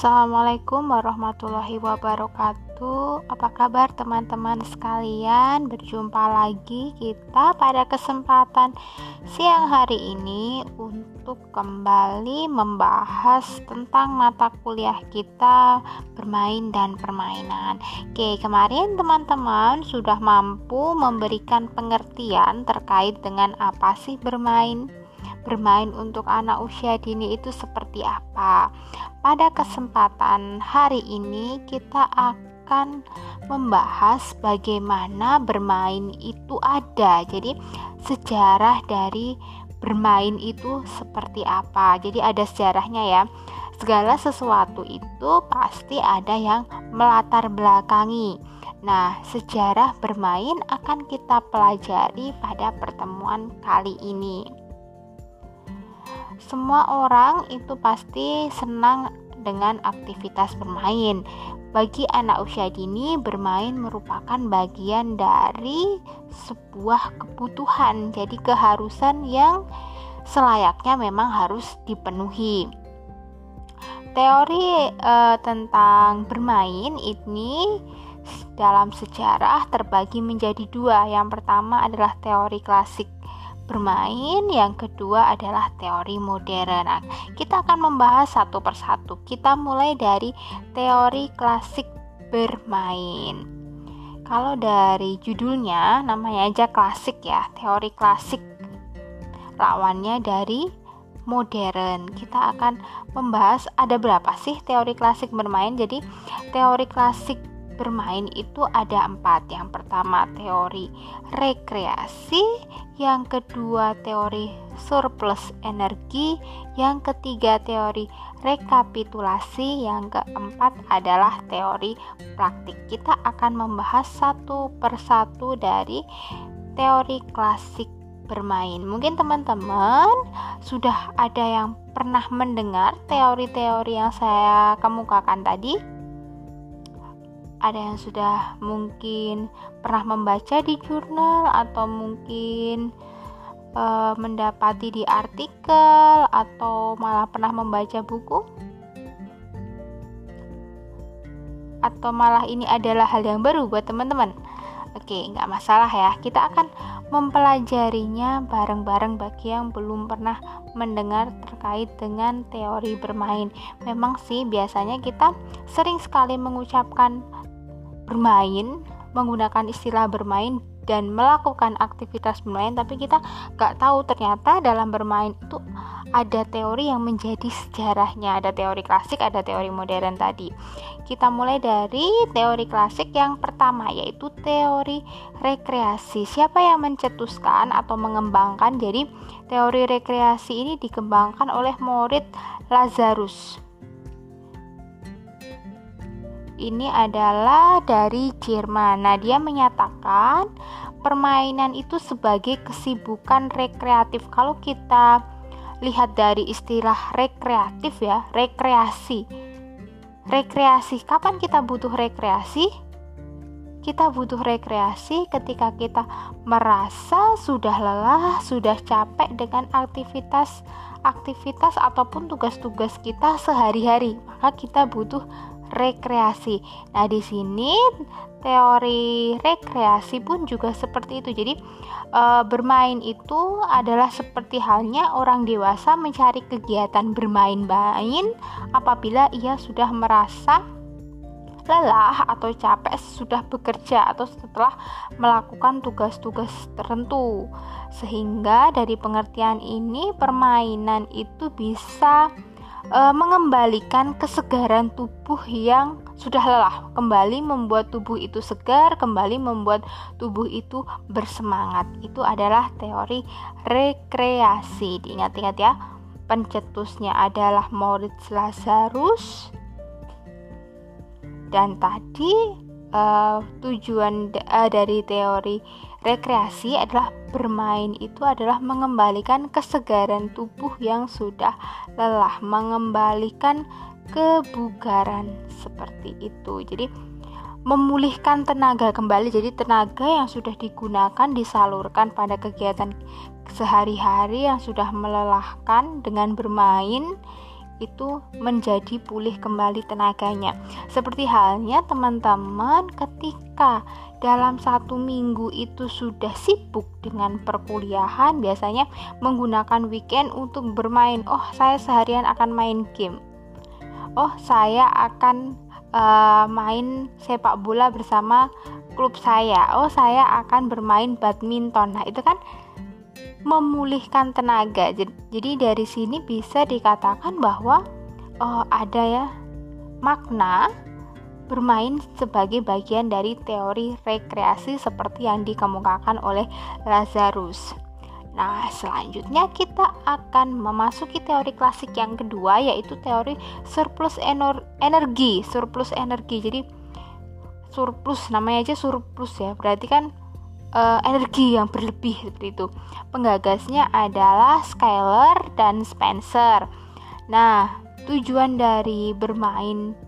Assalamualaikum warahmatullahi wabarakatuh. Apa kabar teman-teman sekalian? Berjumpa lagi kita pada kesempatan siang hari ini untuk kembali membahas tentang mata kuliah kita bermain dan permainan. Oke, kemarin teman-teman sudah mampu memberikan pengertian terkait dengan apa sih bermain bermain untuk anak usia dini itu seperti apa. Pada kesempatan hari ini kita akan membahas bagaimana bermain itu ada. Jadi sejarah dari bermain itu seperti apa. Jadi ada sejarahnya ya. Segala sesuatu itu pasti ada yang melatar belakangi. Nah, sejarah bermain akan kita pelajari pada pertemuan kali ini semua orang itu pasti senang dengan aktivitas bermain. Bagi anak usia dini, bermain merupakan bagian dari sebuah kebutuhan, jadi keharusan yang selayaknya memang harus dipenuhi. Teori e, tentang bermain ini dalam sejarah terbagi menjadi dua. Yang pertama adalah teori klasik bermain, yang kedua adalah teori modern. Nah, kita akan membahas satu persatu. Kita mulai dari teori klasik bermain. Kalau dari judulnya namanya aja klasik ya, teori klasik. Lawannya dari modern. Kita akan membahas ada berapa sih teori klasik bermain. Jadi, teori klasik bermain itu ada empat. Yang pertama teori rekreasi, yang kedua teori surplus energi, yang ketiga teori rekapitulasi, yang keempat adalah teori praktik. Kita akan membahas satu persatu dari teori klasik bermain. Mungkin teman-teman sudah ada yang pernah mendengar teori-teori yang saya kemukakan tadi ada yang sudah mungkin pernah membaca di jurnal atau mungkin e, mendapati di artikel atau malah pernah membaca buku? Atau malah ini adalah hal yang baru buat teman-teman? Oke nggak masalah ya. Kita akan mempelajarinya bareng-bareng bagi yang belum pernah mendengar terkait dengan teori bermain. Memang sih biasanya kita sering sekali mengucapkan bermain menggunakan istilah bermain dan melakukan aktivitas bermain tapi kita gak tahu ternyata dalam bermain itu ada teori yang menjadi sejarahnya. Ada teori klasik ada teori modern tadi. Kita mulai dari teori klasik yang pertama yaitu teori rekreasi. Siapa yang mencetuskan atau mengembangkan? Jadi teori rekreasi ini dikembangkan oleh murid Lazarus ini adalah dari Jerman. Nah, dia menyatakan permainan itu sebagai kesibukan rekreatif. Kalau kita lihat dari istilah rekreatif ya, rekreasi. Rekreasi, kapan kita butuh rekreasi? Kita butuh rekreasi ketika kita merasa sudah lelah, sudah capek dengan aktivitas aktivitas ataupun tugas-tugas kita sehari-hari. Maka kita butuh rekreasi. Nah, di sini teori rekreasi pun juga seperti itu. Jadi, e, bermain itu adalah seperti halnya orang dewasa mencari kegiatan bermain-main apabila ia sudah merasa lelah atau capek sudah bekerja atau setelah melakukan tugas-tugas tertentu. Sehingga dari pengertian ini permainan itu bisa e, mengembalikan kesegaran tubuh yang sudah lelah, kembali membuat tubuh itu segar, kembali membuat tubuh itu bersemangat. Itu adalah teori rekreasi. Diingat-ingat ya, pencetusnya adalah Moritz Lazarus. Dan tadi uh, tujuan uh, dari teori rekreasi adalah bermain itu adalah mengembalikan kesegaran tubuh yang sudah lelah, mengembalikan kebugaran seperti itu. Jadi memulihkan tenaga kembali. Jadi tenaga yang sudah digunakan disalurkan pada kegiatan sehari-hari yang sudah melelahkan dengan bermain itu menjadi pulih kembali tenaganya. Seperti halnya teman-teman ketika dalam satu minggu itu sudah sibuk dengan perkuliahan, biasanya menggunakan weekend untuk bermain. Oh, saya seharian akan main game. Oh, saya akan uh, main sepak bola bersama klub saya. Oh, saya akan bermain badminton. Nah, itu kan memulihkan tenaga. Jadi dari sini bisa dikatakan bahwa oh, ada ya makna bermain sebagai bagian dari teori rekreasi seperti yang dikemukakan oleh Lazarus. Nah, selanjutnya kita akan memasuki teori klasik yang kedua yaitu teori surplus energi, surplus energi. Jadi surplus namanya aja surplus ya. Berarti kan uh, energi yang berlebih seperti itu. Penggagasnya adalah Skyler dan Spencer. Nah, tujuan dari bermain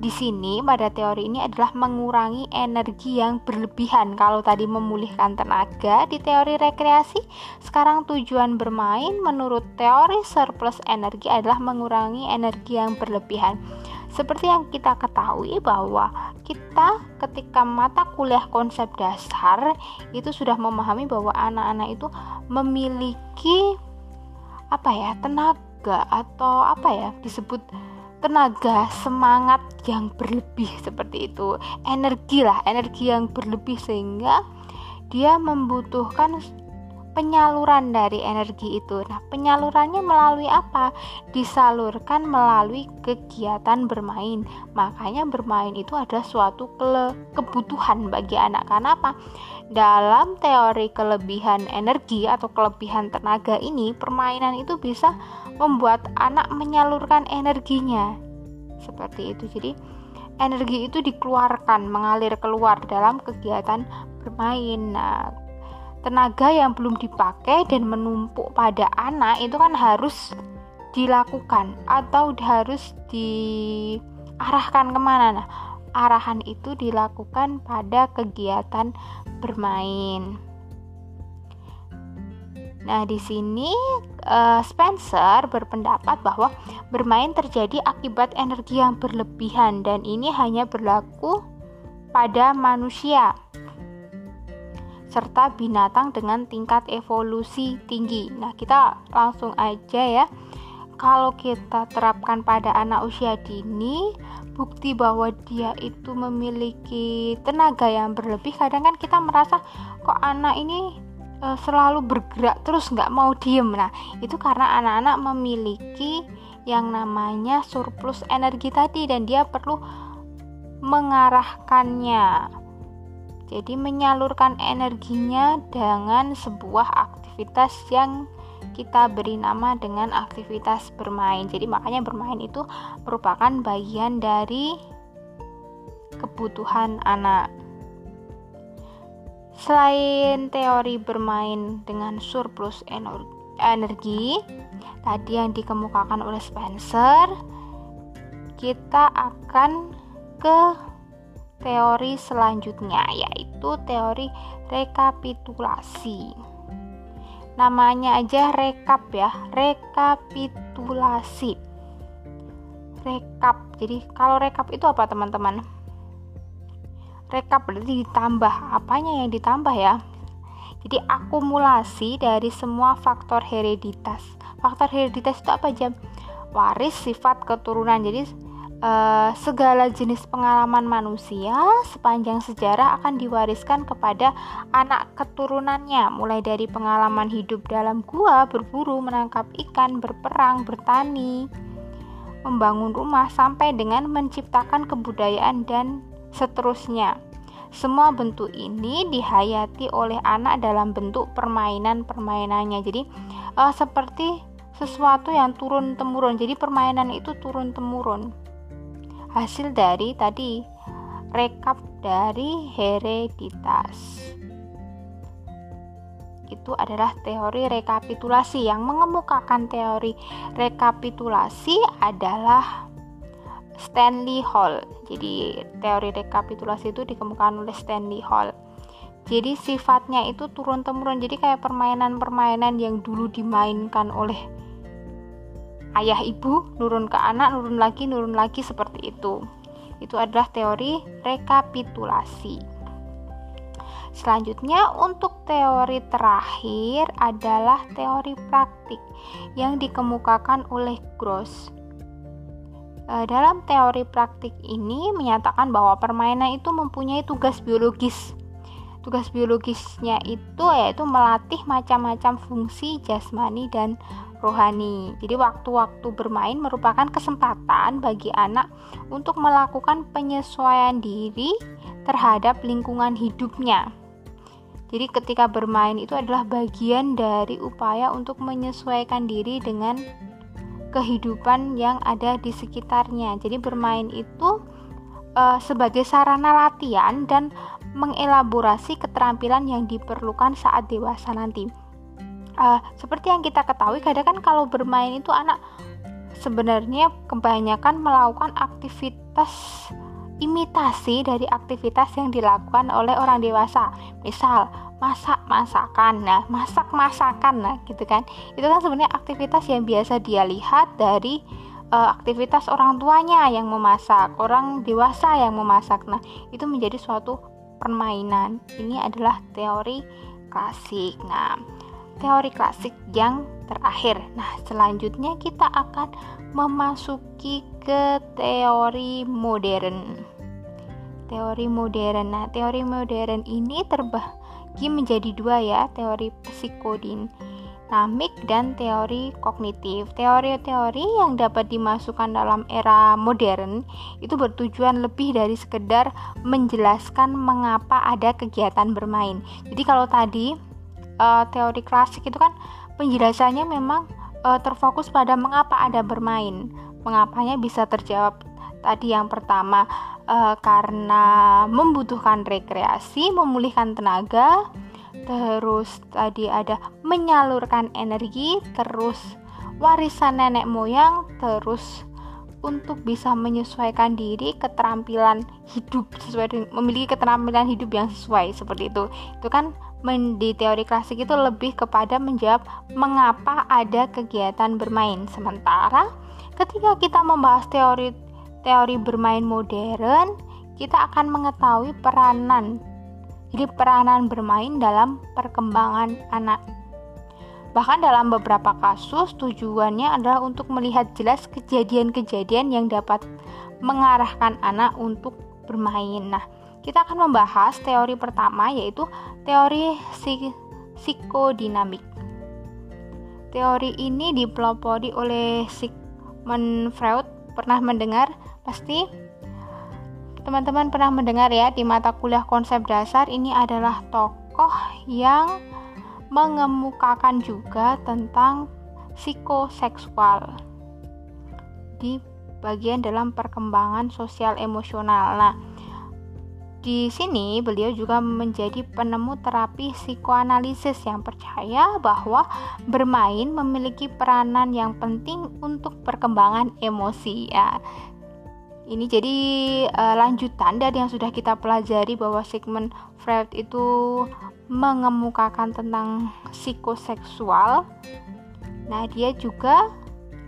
di sini pada teori ini adalah mengurangi energi yang berlebihan. Kalau tadi memulihkan tenaga di teori rekreasi, sekarang tujuan bermain menurut teori surplus energi adalah mengurangi energi yang berlebihan. Seperti yang kita ketahui bahwa kita ketika mata kuliah konsep dasar itu sudah memahami bahwa anak-anak itu memiliki apa ya, tenaga atau apa ya disebut tenaga, semangat yang berlebih seperti itu, energi lah, energi yang berlebih sehingga dia membutuhkan penyaluran dari energi itu. Nah, penyalurannya melalui apa? Disalurkan melalui kegiatan bermain. Makanya bermain itu ada suatu ke kebutuhan bagi anak. Karena apa? Dalam teori kelebihan energi atau kelebihan tenaga ini, permainan itu bisa membuat anak menyalurkan energinya seperti itu jadi energi itu dikeluarkan mengalir keluar dalam kegiatan bermain nah tenaga yang belum dipakai dan menumpuk pada anak itu kan harus dilakukan atau harus diarahkan ke mana. Nah arahan itu dilakukan pada kegiatan bermain. Nah, di sini uh, Spencer berpendapat bahwa bermain terjadi akibat energi yang berlebihan dan ini hanya berlaku pada manusia serta binatang dengan tingkat evolusi tinggi. Nah, kita langsung aja ya. Kalau kita terapkan pada anak usia dini, bukti bahwa dia itu memiliki tenaga yang berlebih, kadang kan kita merasa kok anak ini uh, selalu bergerak terus nggak mau diem nah itu karena anak-anak memiliki yang namanya surplus energi tadi dan dia perlu mengarahkannya jadi menyalurkan energinya dengan sebuah aktivitas yang kita beri nama dengan aktivitas bermain. Jadi makanya bermain itu merupakan bagian dari kebutuhan anak. Selain teori bermain dengan surplus energi tadi yang dikemukakan oleh Spencer, kita akan ke teori selanjutnya yaitu teori rekapitulasi. Namanya aja rekap ya, rekapitulasi. Rekap. Jadi kalau rekap itu apa teman-teman? rekap berarti ditambah apanya yang ditambah ya jadi akumulasi dari semua faktor hereditas faktor hereditas itu apa jam waris sifat keturunan jadi Uh, segala jenis pengalaman manusia sepanjang sejarah akan diwariskan kepada anak keturunannya, mulai dari pengalaman hidup dalam gua, berburu, menangkap ikan, berperang, bertani, membangun rumah, sampai dengan menciptakan kebudayaan dan seterusnya. Semua bentuk ini dihayati oleh anak dalam bentuk permainan-permainannya. Jadi uh, seperti sesuatu yang turun temurun. Jadi permainan itu turun temurun. Hasil dari tadi rekap dari hereditas. Itu adalah teori rekapitulasi yang mengemukakan teori rekapitulasi adalah Stanley Hall. Jadi teori rekapitulasi itu dikemukakan oleh Stanley Hall. Jadi sifatnya itu turun temurun. Jadi kayak permainan-permainan yang dulu dimainkan oleh ayah ibu nurun ke anak nurun lagi nurun lagi seperti itu itu adalah teori rekapitulasi Selanjutnya, untuk teori terakhir adalah teori praktik yang dikemukakan oleh Gross. E, dalam teori praktik ini menyatakan bahwa permainan itu mempunyai tugas biologis. Tugas biologisnya itu yaitu melatih macam-macam fungsi jasmani dan rohani. Jadi waktu-waktu bermain merupakan kesempatan bagi anak untuk melakukan penyesuaian diri terhadap lingkungan hidupnya. Jadi ketika bermain itu adalah bagian dari upaya untuk menyesuaikan diri dengan kehidupan yang ada di sekitarnya. Jadi bermain itu uh, sebagai sarana latihan dan mengelaborasi keterampilan yang diperlukan saat dewasa nanti. Uh, seperti yang kita ketahui, kadang kan kalau bermain itu anak sebenarnya kebanyakan melakukan aktivitas imitasi dari aktivitas yang dilakukan oleh orang dewasa. Misal, masak masakan. Nah, masak masakan nah gitu kan. Itu kan sebenarnya aktivitas yang biasa dia lihat dari uh, aktivitas orang tuanya yang memasak, orang dewasa yang memasak. Nah, itu menjadi suatu permainan. Ini adalah teori klasik. Nah, teori klasik yang terakhir. Nah, selanjutnya kita akan memasuki ke teori modern. Teori modern. Nah, teori modern ini terbagi menjadi dua ya, teori psikodinamik dan teori kognitif. Teori-teori yang dapat dimasukkan dalam era modern itu bertujuan lebih dari sekedar menjelaskan mengapa ada kegiatan bermain. Jadi kalau tadi uh, teori klasik itu kan penjelasannya memang uh, terfokus pada mengapa ada bermain. Mengapanya bisa terjawab tadi yang pertama uh, karena membutuhkan rekreasi, memulihkan tenaga, terus tadi ada menyalurkan energi, terus warisan nenek moyang, terus untuk bisa menyesuaikan diri keterampilan hidup sesuai dengan memiliki keterampilan hidup yang sesuai seperti itu itu kan di teori klasik itu lebih kepada menjawab mengapa ada kegiatan bermain. Sementara ketika kita membahas teori teori bermain modern, kita akan mengetahui peranan. Jadi peranan bermain dalam perkembangan anak. Bahkan dalam beberapa kasus tujuannya adalah untuk melihat jelas kejadian-kejadian yang dapat mengarahkan anak untuk bermain. Nah, kita akan membahas teori pertama yaitu teori psikodinamik. Teori ini dipelopori oleh Sigmund Freud. Pernah mendengar? Pasti teman-teman pernah mendengar ya di mata kuliah konsep dasar ini adalah tokoh yang mengemukakan juga tentang psikoseksual di bagian dalam perkembangan sosial emosional. Nah, di sini beliau juga menjadi penemu terapi psikoanalisis yang percaya bahwa bermain memiliki peranan yang penting untuk perkembangan emosi ya. Ini jadi uh, lanjutan dari yang sudah kita pelajari bahwa Sigmund Freud itu mengemukakan tentang psikoseksual. Nah, dia juga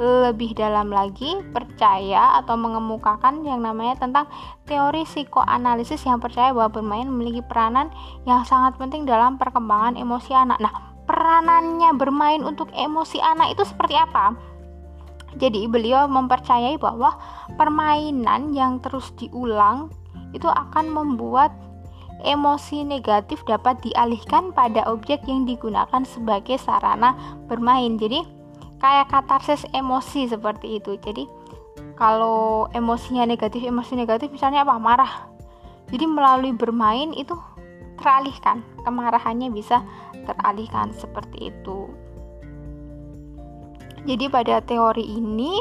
lebih dalam lagi percaya atau mengemukakan yang namanya tentang teori psikoanalisis yang percaya bahwa bermain memiliki peranan yang sangat penting dalam perkembangan emosi anak. Nah, peranannya bermain untuk emosi anak itu seperti apa? Jadi, beliau mempercayai bahwa permainan yang terus diulang itu akan membuat emosi negatif dapat dialihkan pada objek yang digunakan sebagai sarana bermain. Jadi, kayak katarsis emosi seperti itu. Jadi kalau emosinya negatif emosi negatif misalnya apa? Marah. Jadi melalui bermain itu teralihkan. Kemarahannya bisa teralihkan seperti itu jadi pada teori ini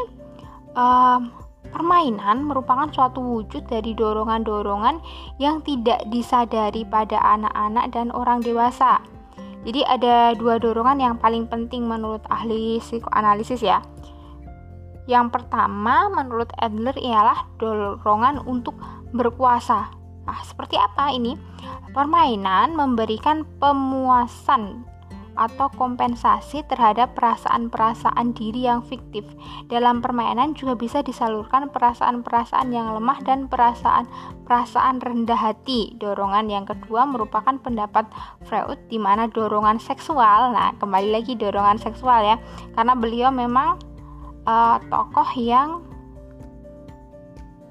um, permainan merupakan suatu wujud dari dorongan-dorongan yang tidak disadari pada anak-anak dan orang dewasa jadi ada dua dorongan yang paling penting menurut ahli psikoanalisis ya. Yang pertama menurut Adler ialah dorongan untuk berkuasa. Nah, seperti apa ini? Permainan memberikan pemuasan atau kompensasi terhadap perasaan-perasaan diri yang fiktif. Dalam permainan juga bisa disalurkan perasaan-perasaan yang lemah dan perasaan-perasaan rendah hati. Dorongan yang kedua merupakan pendapat Freud di mana dorongan seksual. Nah, kembali lagi dorongan seksual ya. Karena beliau memang uh, tokoh yang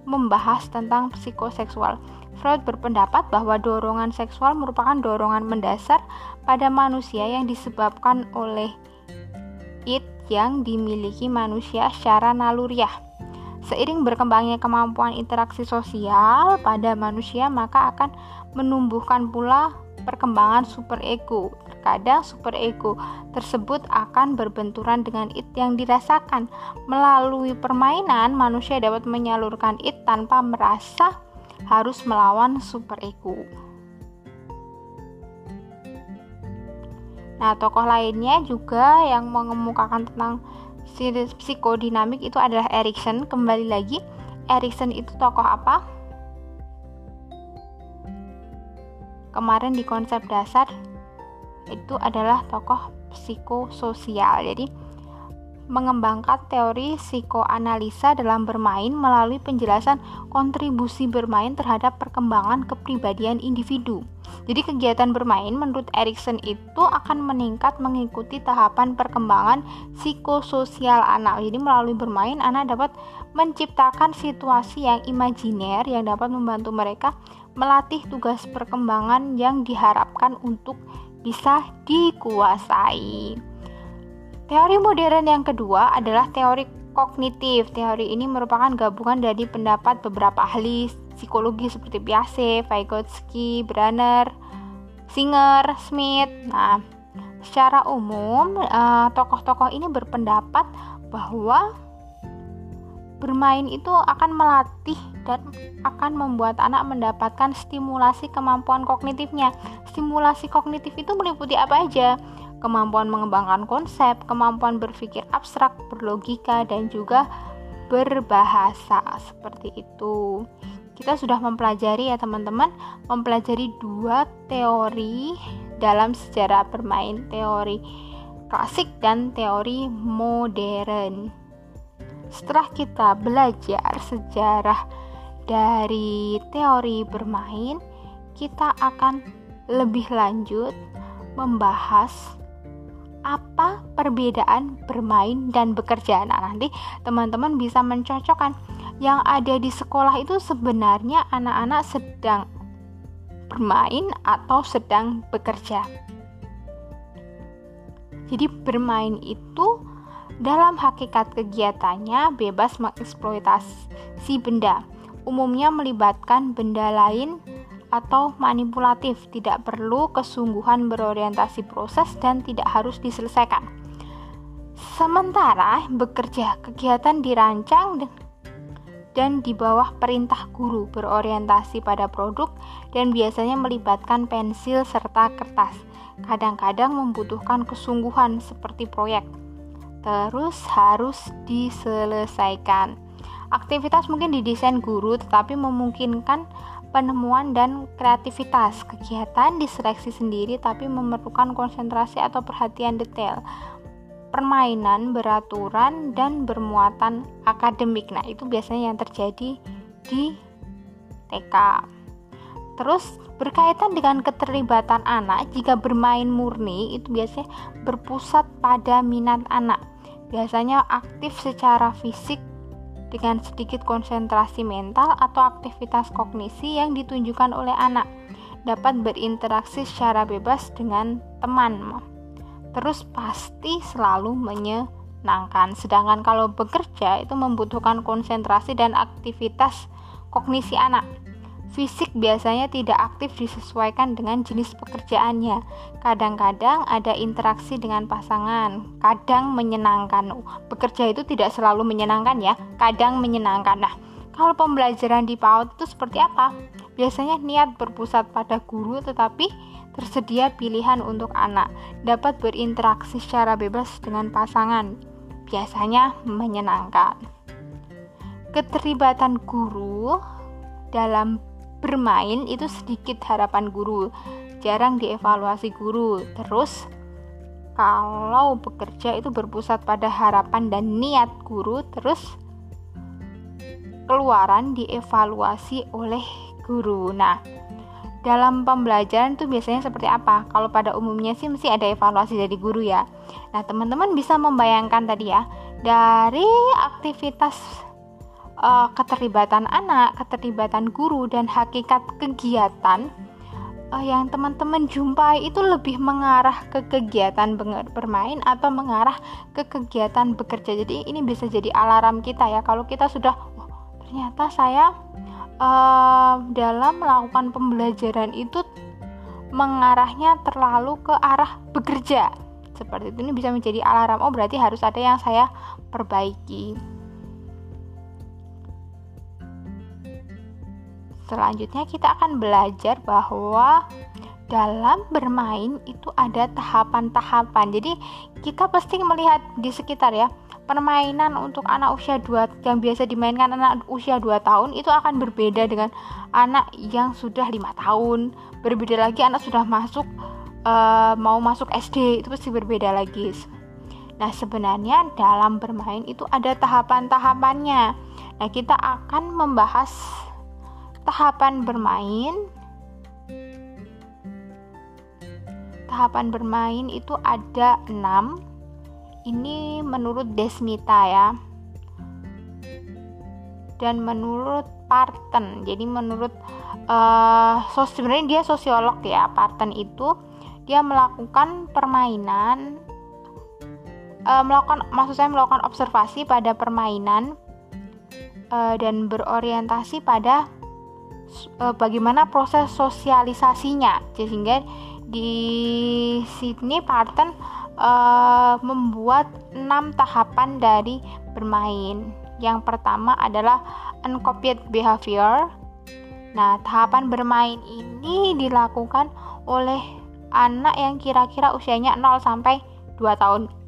membahas tentang psikoseksual. Freud berpendapat bahwa dorongan seksual merupakan dorongan mendasar pada manusia yang disebabkan oleh it yang dimiliki manusia secara naluriah. Seiring berkembangnya kemampuan interaksi sosial pada manusia, maka akan menumbuhkan pula perkembangan superego. Terkadang superego tersebut akan berbenturan dengan it yang dirasakan. Melalui permainan, manusia dapat menyalurkan it tanpa merasa harus melawan superego. Nah, tokoh lainnya juga yang mengemukakan tentang psikodinamik itu adalah Erikson. Kembali lagi, Erikson itu tokoh apa? Kemarin di konsep dasar itu adalah tokoh psikososial. Jadi, mengembangkan teori psikoanalisa dalam bermain melalui penjelasan kontribusi bermain terhadap perkembangan kepribadian individu. Jadi kegiatan bermain menurut Erikson itu akan meningkat mengikuti tahapan perkembangan psikososial anak. Jadi melalui bermain anak dapat menciptakan situasi yang imajiner yang dapat membantu mereka melatih tugas perkembangan yang diharapkan untuk bisa dikuasai. Teori modern yang kedua adalah teori kognitif. Teori ini merupakan gabungan dari pendapat beberapa ahli psikologi seperti Piaget, Vygotsky, Brenner, Singer, Smith. Nah, secara umum eh, tokoh-tokoh ini berpendapat bahwa bermain itu akan melatih dan akan membuat anak mendapatkan stimulasi kemampuan kognitifnya. Stimulasi kognitif itu meliputi apa aja? Kemampuan mengembangkan konsep, kemampuan berpikir abstrak, berlogika, dan juga berbahasa seperti itu. Kita sudah mempelajari ya teman-teman, mempelajari dua teori dalam sejarah bermain, teori klasik dan teori modern. Setelah kita belajar sejarah dari teori bermain, kita akan lebih lanjut membahas apa perbedaan bermain dan bekerja. Nah, nanti teman-teman bisa mencocokkan yang ada di sekolah itu sebenarnya anak-anak sedang bermain atau sedang bekerja. Jadi bermain itu dalam hakikat kegiatannya bebas mengeksploitasi benda. Umumnya melibatkan benda lain atau manipulatif, tidak perlu kesungguhan berorientasi proses dan tidak harus diselesaikan. Sementara bekerja, kegiatan dirancang dan di bawah perintah guru berorientasi pada produk dan biasanya melibatkan pensil serta kertas. Kadang-kadang membutuhkan kesungguhan seperti proyek. Terus harus diselesaikan. Aktivitas mungkin didesain guru tetapi memungkinkan penemuan dan kreativitas. Kegiatan diseleksi sendiri tapi memerlukan konsentrasi atau perhatian detail. Permainan beraturan dan bermuatan akademik. Nah, itu biasanya yang terjadi di TK. Terus berkaitan dengan keterlibatan anak, jika bermain murni itu biasanya berpusat pada minat anak. Biasanya aktif secara fisik dengan sedikit konsentrasi mental atau aktivitas kognisi yang ditunjukkan oleh anak dapat berinteraksi secara bebas dengan teman. Terus pasti selalu menyenangkan. Sedangkan kalau bekerja itu membutuhkan konsentrasi dan aktivitas kognisi anak. Fisik biasanya tidak aktif disesuaikan dengan jenis pekerjaannya. Kadang-kadang ada interaksi dengan pasangan, kadang menyenangkan. Bekerja itu tidak selalu menyenangkan ya, kadang menyenangkan. Nah, kalau pembelajaran di PAUD itu seperti apa? Biasanya niat berpusat pada guru tetapi tersedia pilihan untuk anak. Dapat berinteraksi secara bebas dengan pasangan. Biasanya menyenangkan. Keterlibatan guru dalam bermain itu sedikit harapan guru jarang dievaluasi guru terus kalau bekerja itu berpusat pada harapan dan niat guru terus keluaran dievaluasi oleh guru. Nah, dalam pembelajaran itu biasanya seperti apa? Kalau pada umumnya sih mesti ada evaluasi dari guru ya. Nah, teman-teman bisa membayangkan tadi ya, dari aktivitas uh, keterlibatan anak, keterlibatan guru dan hakikat kegiatan uh, yang teman-teman jumpai itu lebih mengarah ke kegiatan bermain atau mengarah ke kegiatan bekerja. Jadi ini bisa jadi alarm kita ya. Kalau kita sudah ternyata saya uh, dalam melakukan pembelajaran itu mengarahnya terlalu ke arah bekerja. Seperti itu. Ini bisa menjadi alarm. Oh berarti harus ada yang saya perbaiki selanjutnya kita akan belajar bahwa dalam bermain itu ada tahapan-tahapan. Jadi kita pasti melihat di sekitar ya permainan untuk anak usia 2 yang biasa dimainkan anak usia 2 tahun itu akan berbeda dengan anak yang sudah lima tahun. Berbeda lagi anak sudah masuk uh, mau masuk SD itu pasti berbeda lagi. Nah sebenarnya dalam bermain itu ada tahapan-tahapannya. Nah kita akan membahas tahapan bermain. Tahapan bermain itu ada 6 ini menurut Desmita ya. Dan menurut Parten jadi menurut uh, sebenarnya dia sosiolog ya Parten itu. Dia melakukan permainan uh, melakukan maksud saya melakukan observasi pada permainan uh, dan berorientasi pada uh, bagaimana proses sosialisasinya sehingga di sini Parten uh, membuat enam tahapan dari bermain. Yang pertama adalah uncopied behavior. Nah, tahapan bermain ini dilakukan oleh anak yang kira-kira usianya 0 sampai 2 tahun.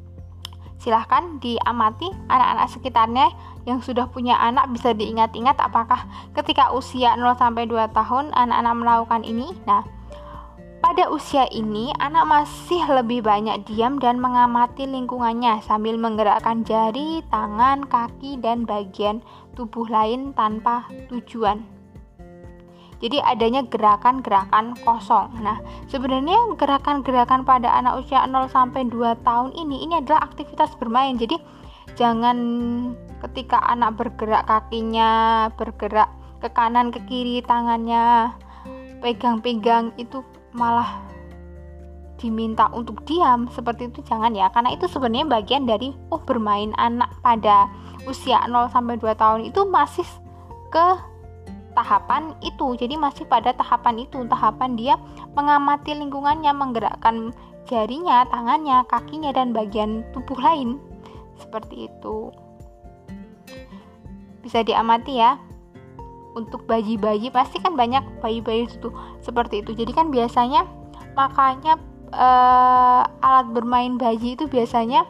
Silahkan diamati anak-anak sekitarnya yang sudah punya anak bisa diingat-ingat apakah ketika usia 0 sampai 2 tahun anak-anak melakukan ini. Nah, pada usia ini, anak masih lebih banyak diam dan mengamati lingkungannya sambil menggerakkan jari, tangan, kaki, dan bagian tubuh lain tanpa tujuan. Jadi adanya gerakan-gerakan kosong. Nah, sebenarnya gerakan-gerakan pada anak usia 0 sampai 2 tahun ini ini adalah aktivitas bermain. Jadi jangan ketika anak bergerak kakinya, bergerak ke kanan ke kiri tangannya pegang-pegang itu malah diminta untuk diam seperti itu jangan ya karena itu sebenarnya bagian dari oh bermain anak pada usia 0 sampai 2 tahun itu masih ke tahapan itu. Jadi masih pada tahapan itu tahapan dia mengamati lingkungannya menggerakkan jarinya tangannya kakinya dan bagian tubuh lain. Seperti itu. Bisa diamati ya. Untuk bayi-bayi pasti kan banyak bayi-bayi itu seperti itu. Jadi kan biasanya makanya uh, alat bermain bayi itu biasanya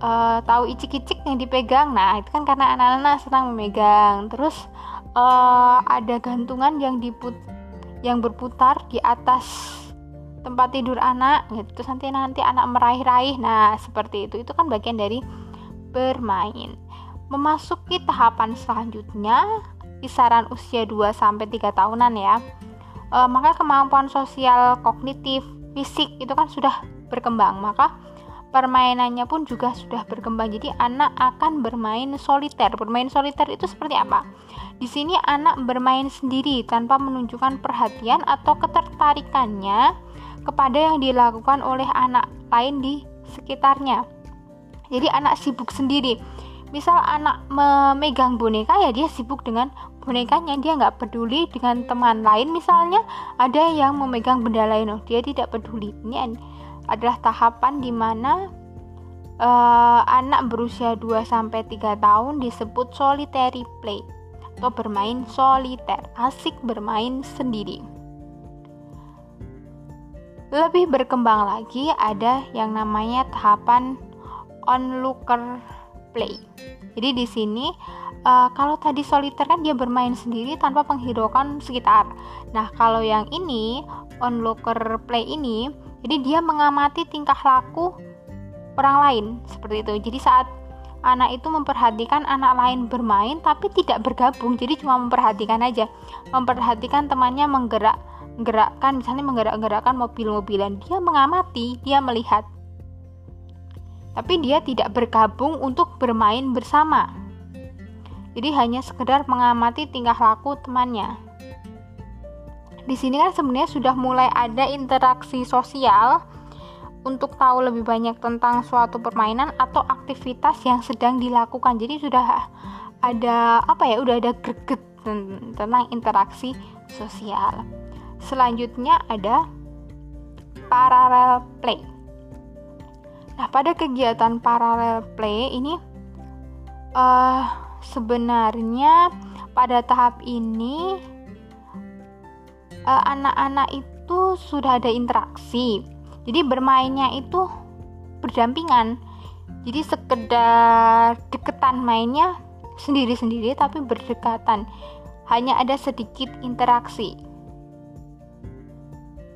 uh, tahu icik-icik yang dipegang. Nah itu kan karena anak-anak senang memegang. Terus uh, ada gantungan yang diput yang berputar di atas tempat tidur anak gitu terus nanti nanti anak meraih-raih nah seperti itu itu kan bagian dari bermain memasuki tahapan selanjutnya kisaran usia 2 sampai 3 tahunan ya. E, maka kemampuan sosial, kognitif, fisik itu kan sudah berkembang. Maka permainannya pun juga sudah berkembang. Jadi anak akan bermain soliter. Bermain soliter itu seperti apa? Di sini anak bermain sendiri tanpa menunjukkan perhatian atau ketertarikannya kepada yang dilakukan oleh anak lain di sekitarnya. Jadi anak sibuk sendiri misal anak memegang boneka ya dia sibuk dengan bonekanya dia nggak peduli dengan teman lain misalnya ada yang memegang benda lain oh dia tidak peduli ini adalah tahapan di mana uh, anak berusia 2 sampai 3 tahun disebut solitary play atau bermain soliter asik bermain sendiri lebih berkembang lagi ada yang namanya tahapan onlooker play. Jadi di sini uh, kalau tadi soliter kan dia bermain sendiri tanpa menghiraukan sekitar. Nah, kalau yang ini onlooker play ini jadi dia mengamati tingkah laku orang lain seperti itu. Jadi saat anak itu memperhatikan anak lain bermain tapi tidak bergabung jadi cuma memperhatikan aja. Memperhatikan temannya menggerak menggerakkan misalnya menggerak-gerakkan mobil-mobilan. Dia mengamati dia melihat. Tapi dia tidak bergabung untuk bermain bersama. Jadi hanya sekedar mengamati tingkah laku temannya di sini kan sebenarnya sudah mulai ada interaksi sosial untuk tahu lebih banyak tentang suatu permainan atau aktivitas yang sedang dilakukan. Jadi sudah ada apa ya? Udah ada greget tentang interaksi sosial. Selanjutnya ada parallel play. Nah, pada kegiatan parallel play ini uh, sebenarnya pada tahap ini anak-anak uh, itu sudah ada interaksi. Jadi bermainnya itu berdampingan. Jadi sekedar deketan mainnya sendiri-sendiri tapi berdekatan. Hanya ada sedikit interaksi.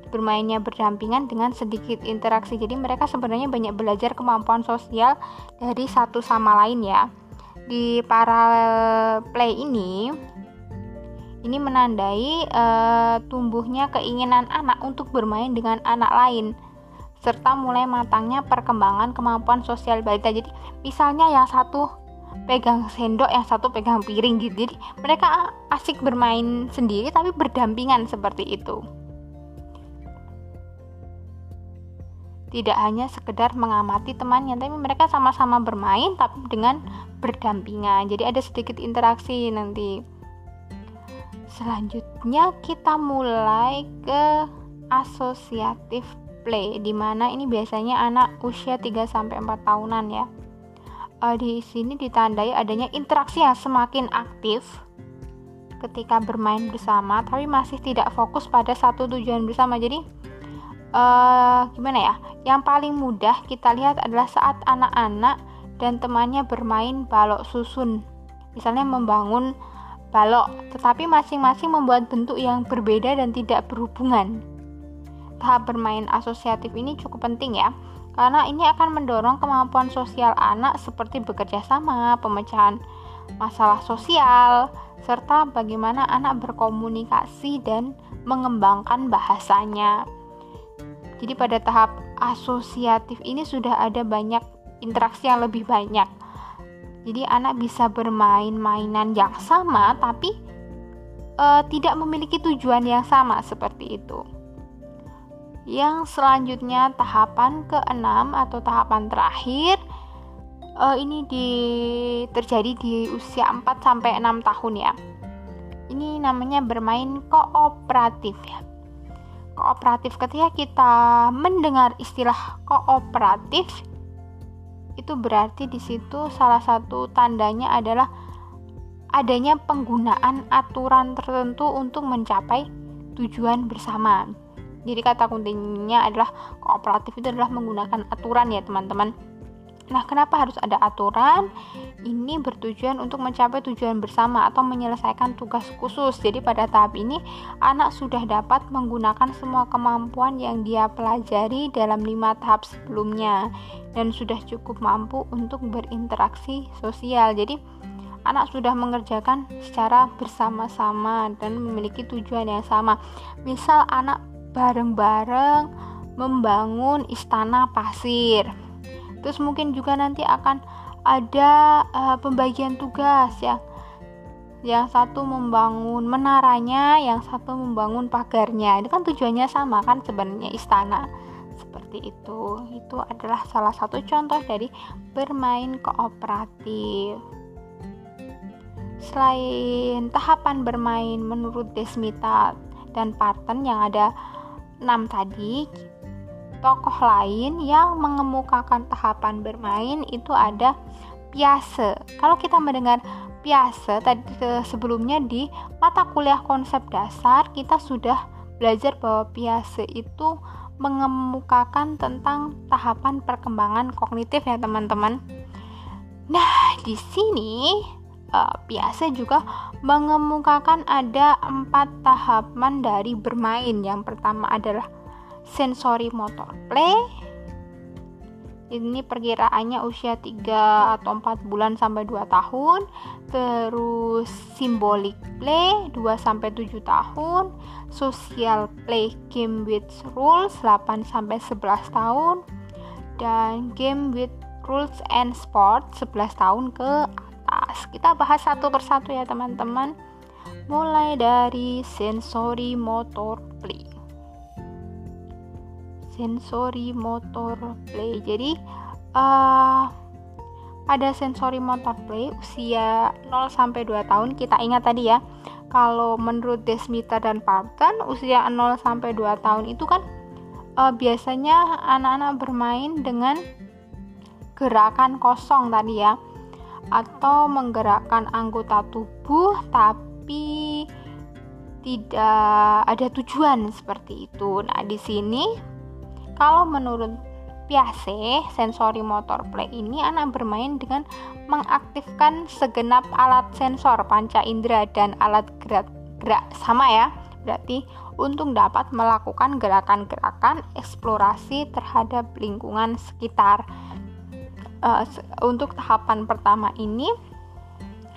Bermainnya berdampingan dengan sedikit interaksi. Jadi mereka sebenarnya banyak belajar kemampuan sosial dari satu sama lain ya. Di parallel play ini ini menandai uh, tumbuhnya keinginan anak untuk bermain dengan anak lain serta mulai matangnya perkembangan kemampuan sosial balita. Jadi misalnya yang satu pegang sendok, yang satu pegang piring gitu. Jadi mereka asik bermain sendiri tapi berdampingan seperti itu. Tidak hanya sekedar mengamati temannya, tapi mereka sama-sama bermain tapi dengan berdampingan. Jadi ada sedikit interaksi nanti. Selanjutnya kita mulai ke asosiatif play di mana ini biasanya anak usia 3 sampai 4 tahunan ya. Uh, di sini ditandai adanya interaksi yang semakin aktif ketika bermain bersama tapi masih tidak fokus pada satu tujuan bersama. Jadi uh, gimana ya? Yang paling mudah kita lihat adalah saat anak-anak dan temannya bermain balok susun. Misalnya membangun balok, tetapi masing-masing membuat bentuk yang berbeda dan tidak berhubungan tahap bermain asosiatif ini cukup penting ya karena ini akan mendorong kemampuan sosial anak seperti bekerja sama, pemecahan masalah sosial, serta bagaimana anak berkomunikasi dan mengembangkan bahasanya. Jadi pada tahap asosiatif ini sudah ada banyak interaksi yang lebih banyak. Jadi anak bisa bermain mainan yang sama tapi uh, tidak memiliki tujuan yang sama seperti itu. Yang selanjutnya tahapan keenam atau tahapan terakhir uh, ini di terjadi di usia 4 sampai 6 tahun ya. Ini namanya bermain kooperatif ya. Kooperatif ketika kita mendengar istilah kooperatif itu berarti di situ salah satu tandanya adalah adanya penggunaan aturan tertentu untuk mencapai tujuan bersama. Jadi kata kuncinya adalah kooperatif itu adalah menggunakan aturan ya teman-teman. Nah, kenapa harus ada aturan? Ini bertujuan untuk mencapai tujuan bersama atau menyelesaikan tugas khusus. Jadi pada tahap ini anak sudah dapat menggunakan semua kemampuan yang dia pelajari dalam lima tahap sebelumnya dan sudah cukup mampu untuk berinteraksi sosial. Jadi anak sudah mengerjakan secara bersama-sama dan memiliki tujuan yang sama. Misal anak bareng-bareng membangun istana pasir. Terus mungkin juga nanti akan ada uh, pembagian tugas ya. Yang satu membangun menaranya, yang satu membangun pagarnya. Itu kan tujuannya sama kan sebenarnya istana. Seperti itu. Itu adalah salah satu contoh dari bermain kooperatif. Selain tahapan bermain menurut Desmita dan Parton yang ada 6 tadi tokoh lain yang mengemukakan tahapan bermain itu ada Piase. Kalau kita mendengar Piase tadi sebelumnya di mata kuliah konsep dasar kita sudah belajar bahwa Piase itu mengemukakan tentang tahapan perkembangan kognitif ya teman-teman. Nah, di sini uh, biasa juga mengemukakan ada empat tahapan dari bermain. Yang pertama adalah sensory motor play, ini perkiraannya usia 3 atau 4 bulan sampai 2 tahun. Terus symbolic play 2 sampai 7 tahun. Social play game with rules 8 sampai 11 tahun. Dan game with rules and sport 11 tahun ke atas. Kita bahas satu persatu ya teman-teman. Mulai dari sensory motor play sensory motor play jadi uh, pada sensory motor play usia 0 sampai 2 tahun kita ingat tadi ya kalau menurut Desmita dan Parton usia 0 sampai 2 tahun itu kan uh, biasanya anak-anak bermain dengan gerakan kosong tadi ya atau menggerakkan anggota tubuh tapi tidak ada tujuan seperti itu. Nah, di sini kalau menurut Piase, sensori motor play ini anak bermain dengan mengaktifkan segenap alat sensor panca indera dan alat gerak, gerak sama ya. Berarti untuk dapat melakukan gerakan-gerakan eksplorasi terhadap lingkungan sekitar. Uh, untuk tahapan pertama ini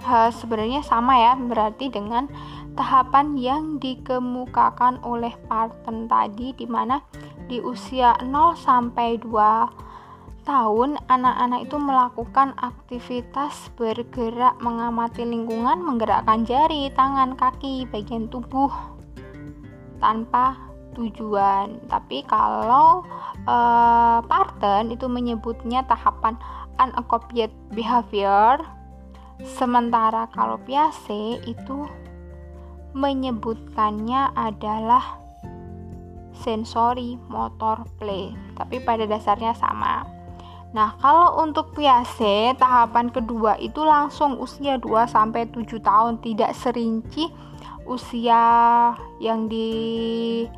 uh, sebenarnya sama ya, berarti dengan tahapan yang dikemukakan oleh Parton tadi di mana di usia 0 sampai 2 tahun anak-anak itu melakukan aktivitas bergerak mengamati lingkungan menggerakkan jari, tangan, kaki, bagian tubuh tanpa tujuan. Tapi kalau uh, Parton itu menyebutnya tahapan unaccompanied behavior sementara kalau Piaget itu menyebutkannya adalah sensory motor play, tapi pada dasarnya sama. Nah, kalau untuk Piase tahapan kedua itu langsung usia 2 sampai 7 tahun, tidak serinci usia yang dirinci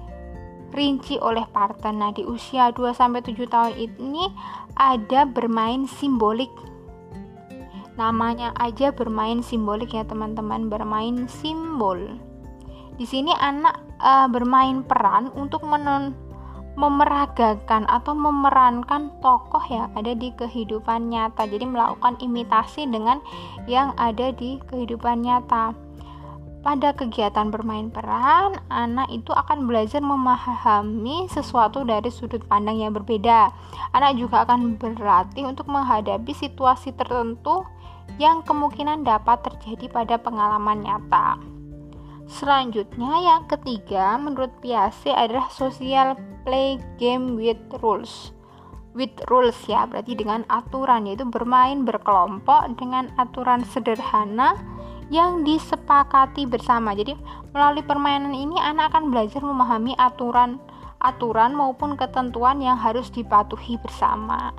oleh partner. Nah, di usia 2 sampai 7 tahun ini ada bermain simbolik namanya aja bermain simbolik ya teman-teman bermain simbol di sini anak uh, bermain peran untuk menon memeragakan atau memerankan tokoh yang ada di kehidupan nyata jadi melakukan imitasi dengan yang ada di kehidupan nyata pada kegiatan bermain peran, anak itu akan belajar memahami sesuatu dari sudut pandang yang berbeda. Anak juga akan berlatih untuk menghadapi situasi tertentu yang kemungkinan dapat terjadi pada pengalaman nyata. Selanjutnya yang ketiga menurut Piaget adalah social play game with rules. With rules ya, berarti dengan aturan yaitu bermain berkelompok dengan aturan sederhana yang disepakati bersama. Jadi melalui permainan ini anak akan belajar memahami aturan aturan maupun ketentuan yang harus dipatuhi bersama.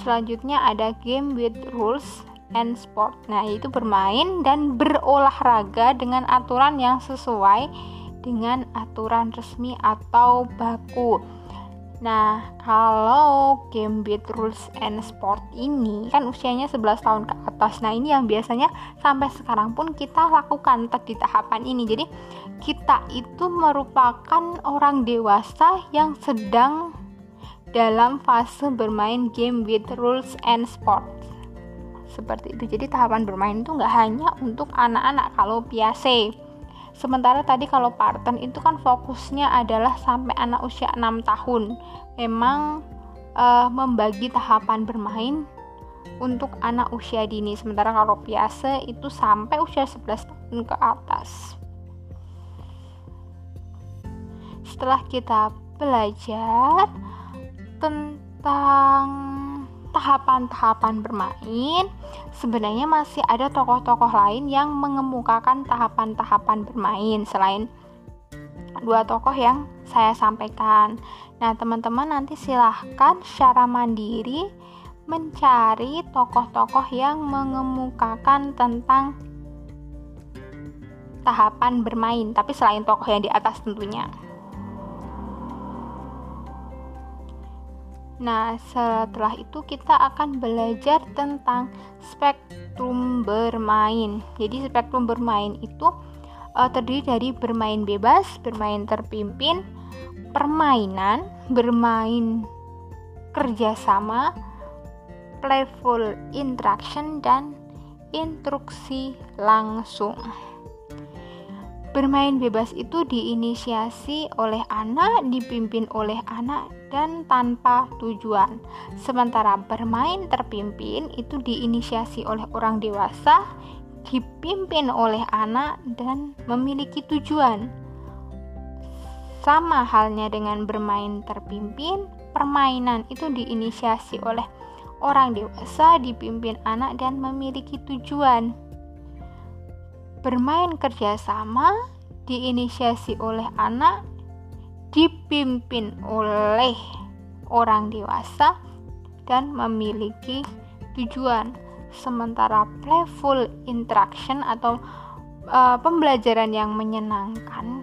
Selanjutnya ada game with rules and sport. Nah, yaitu bermain dan berolahraga dengan aturan yang sesuai dengan aturan resmi atau baku. Nah, kalau game with rules and sport ini kan usianya 11 tahun ke atas. Nah, ini yang biasanya sampai sekarang pun kita lakukan di tahapan ini. Jadi, kita itu merupakan orang dewasa yang sedang dalam fase bermain game with rules and sport seperti itu. Jadi tahapan bermain itu nggak hanya untuk anak-anak kalau biasa sementara tadi kalau parten itu kan fokusnya adalah sampai anak usia 6 tahun. Memang uh, membagi tahapan bermain untuk anak usia dini. Sementara kalau biasa itu sampai usia 11 tahun ke atas. Setelah kita belajar tentang tahapan-tahapan bermain, sebenarnya masih ada tokoh-tokoh lain yang mengemukakan tahapan-tahapan bermain selain dua tokoh yang saya sampaikan. Nah, teman-teman nanti silahkan secara mandiri mencari tokoh-tokoh yang mengemukakan tentang tahapan bermain, tapi selain tokoh yang di atas tentunya. Nah, setelah itu kita akan belajar tentang spektrum bermain. Jadi, spektrum bermain itu uh, terdiri dari bermain bebas, bermain terpimpin, permainan, bermain kerjasama, playful interaction, dan instruksi langsung. Bermain bebas itu diinisiasi oleh anak, dipimpin oleh anak, dan tanpa tujuan. Sementara bermain terpimpin itu diinisiasi oleh orang dewasa, dipimpin oleh anak, dan memiliki tujuan. Sama halnya dengan bermain terpimpin, permainan itu diinisiasi oleh orang dewasa, dipimpin anak, dan memiliki tujuan. Bermain kerjasama diinisiasi oleh anak, dipimpin oleh orang dewasa, dan memiliki tujuan. Sementara playful interaction atau uh, pembelajaran yang menyenangkan,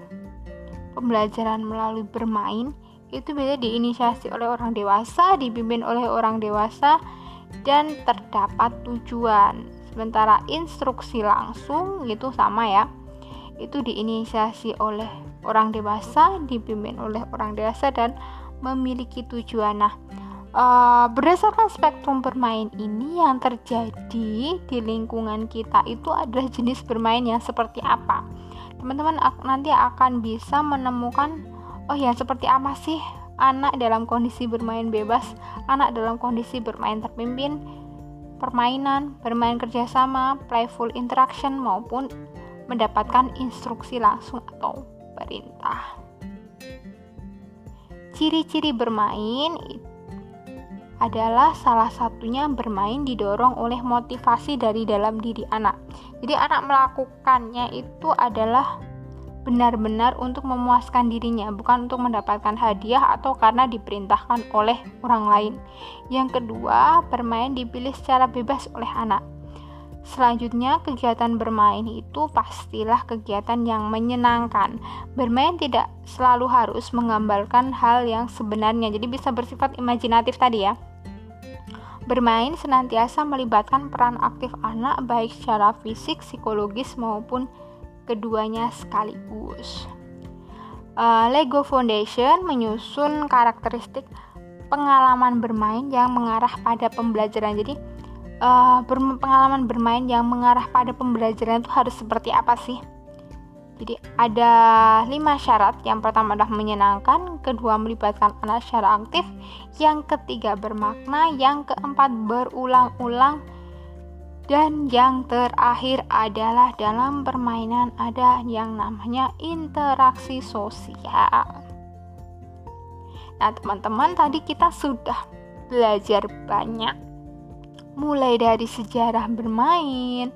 pembelajaran melalui bermain itu bisa diinisiasi oleh orang dewasa, dipimpin oleh orang dewasa, dan terdapat tujuan sementara instruksi langsung itu sama ya itu diinisiasi oleh orang dewasa dipimpin oleh orang dewasa dan memiliki tujuan. Nah uh, berdasarkan spektrum bermain ini yang terjadi di lingkungan kita itu adalah jenis bermain yang seperti apa? Teman-teman nanti akan bisa menemukan oh ya seperti apa sih anak dalam kondisi bermain bebas anak dalam kondisi bermain terpimpin permainan, bermain kerjasama, playful interaction, maupun mendapatkan instruksi langsung atau perintah. Ciri-ciri bermain adalah salah satunya bermain didorong oleh motivasi dari dalam diri anak. Jadi anak melakukannya itu adalah benar-benar untuk memuaskan dirinya, bukan untuk mendapatkan hadiah atau karena diperintahkan oleh orang lain. Yang kedua, bermain dipilih secara bebas oleh anak. Selanjutnya, kegiatan bermain itu pastilah kegiatan yang menyenangkan. Bermain tidak selalu harus menggambarkan hal yang sebenarnya, jadi bisa bersifat imajinatif tadi ya. Bermain senantiasa melibatkan peran aktif anak baik secara fisik, psikologis maupun keduanya sekaligus. Uh, Lego Foundation menyusun karakteristik pengalaman bermain yang mengarah pada pembelajaran. Jadi, uh, pengalaman bermain yang mengarah pada pembelajaran itu harus seperti apa sih? Jadi ada lima syarat. Yang pertama adalah menyenangkan, kedua melibatkan anak secara aktif, yang ketiga bermakna, yang keempat berulang-ulang, dan yang terakhir adalah dalam permainan ada yang namanya interaksi sosial. Nah, teman-teman, tadi kita sudah belajar banyak. Mulai dari sejarah bermain,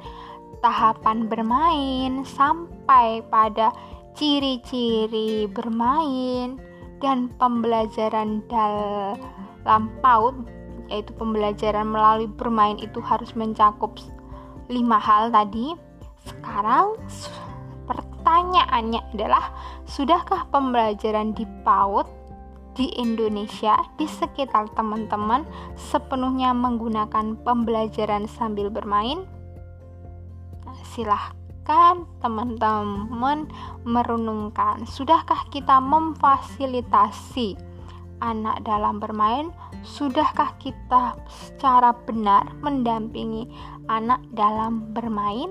tahapan bermain, sampai pada ciri-ciri bermain dan pembelajaran dalam PAUD yaitu pembelajaran melalui bermain itu harus mencakup lima hal tadi. Sekarang pertanyaannya adalah sudahkah pembelajaran di PAUD di Indonesia di sekitar teman-teman sepenuhnya menggunakan pembelajaran sambil bermain? Nah, silahkan teman-teman merenungkan, sudahkah kita memfasilitasi anak dalam bermain Sudahkah kita secara benar mendampingi anak dalam bermain?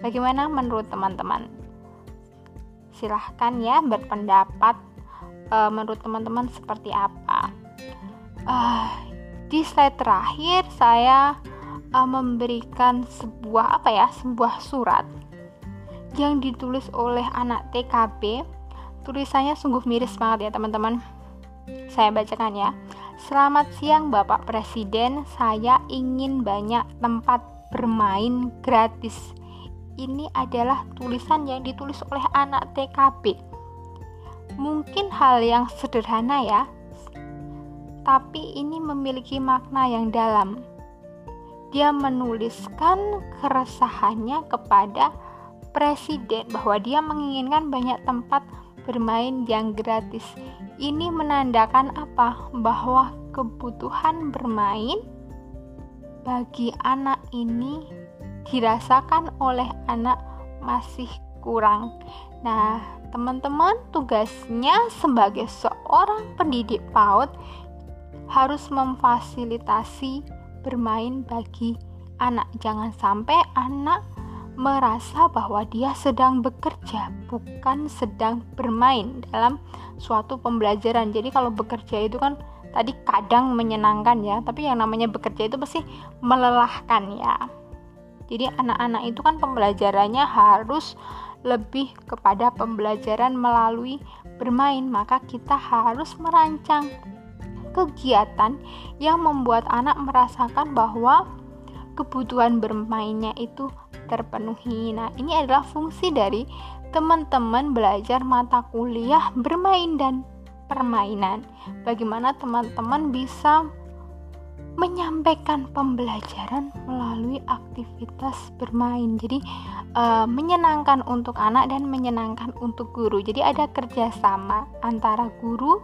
Bagaimana menurut teman-teman? Silahkan ya berpendapat uh, menurut teman-teman seperti apa. Uh, di slide terakhir saya uh, memberikan sebuah apa ya, sebuah surat yang ditulis oleh anak TKB. Tulisannya sungguh miris banget ya teman-teman saya bacakan ya. Selamat siang Bapak Presiden, saya ingin banyak tempat bermain gratis. Ini adalah tulisan yang ditulis oleh anak TKB. Mungkin hal yang sederhana ya, tapi ini memiliki makna yang dalam. Dia menuliskan keresahannya kepada presiden bahwa dia menginginkan banyak tempat bermain yang gratis. Ini menandakan apa? Bahwa kebutuhan bermain bagi anak ini dirasakan oleh anak masih kurang. Nah, teman-teman, tugasnya sebagai seorang pendidik PAUD harus memfasilitasi bermain bagi anak. Jangan sampai anak merasa bahwa dia sedang bekerja, bukan sedang bermain dalam suatu pembelajaran. Jadi kalau bekerja itu kan tadi kadang menyenangkan ya, tapi yang namanya bekerja itu pasti melelahkan ya. Jadi anak-anak itu kan pembelajarannya harus lebih kepada pembelajaran melalui bermain, maka kita harus merancang kegiatan yang membuat anak merasakan bahwa kebutuhan bermainnya itu terpenuhi. Nah, ini adalah fungsi dari teman-teman belajar mata kuliah bermain dan permainan. Bagaimana teman-teman bisa menyampaikan pembelajaran melalui aktivitas bermain. Jadi e, menyenangkan untuk anak dan menyenangkan untuk guru. Jadi ada kerjasama antara guru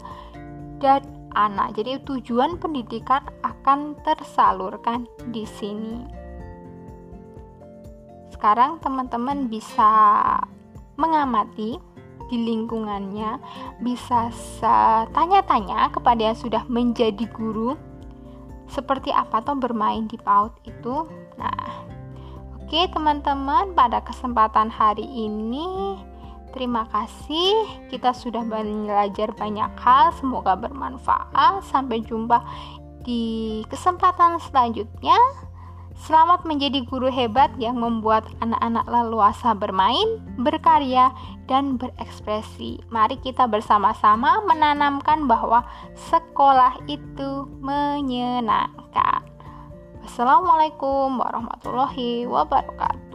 dan anak. Jadi tujuan pendidikan akan tersalurkan di sini sekarang teman-teman bisa mengamati di lingkungannya, bisa tanya-tanya kepada yang sudah menjadi guru seperti apa tuh bermain di PAUD itu. Nah, oke teman-teman, pada kesempatan hari ini terima kasih. Kita sudah belajar banyak hal, semoga bermanfaat. Sampai jumpa di kesempatan selanjutnya. Selamat menjadi guru hebat yang membuat anak-anak leluasa bermain, berkarya, dan berekspresi. Mari kita bersama-sama menanamkan bahwa sekolah itu menyenangkan. Wassalamualaikum warahmatullahi wabarakatuh.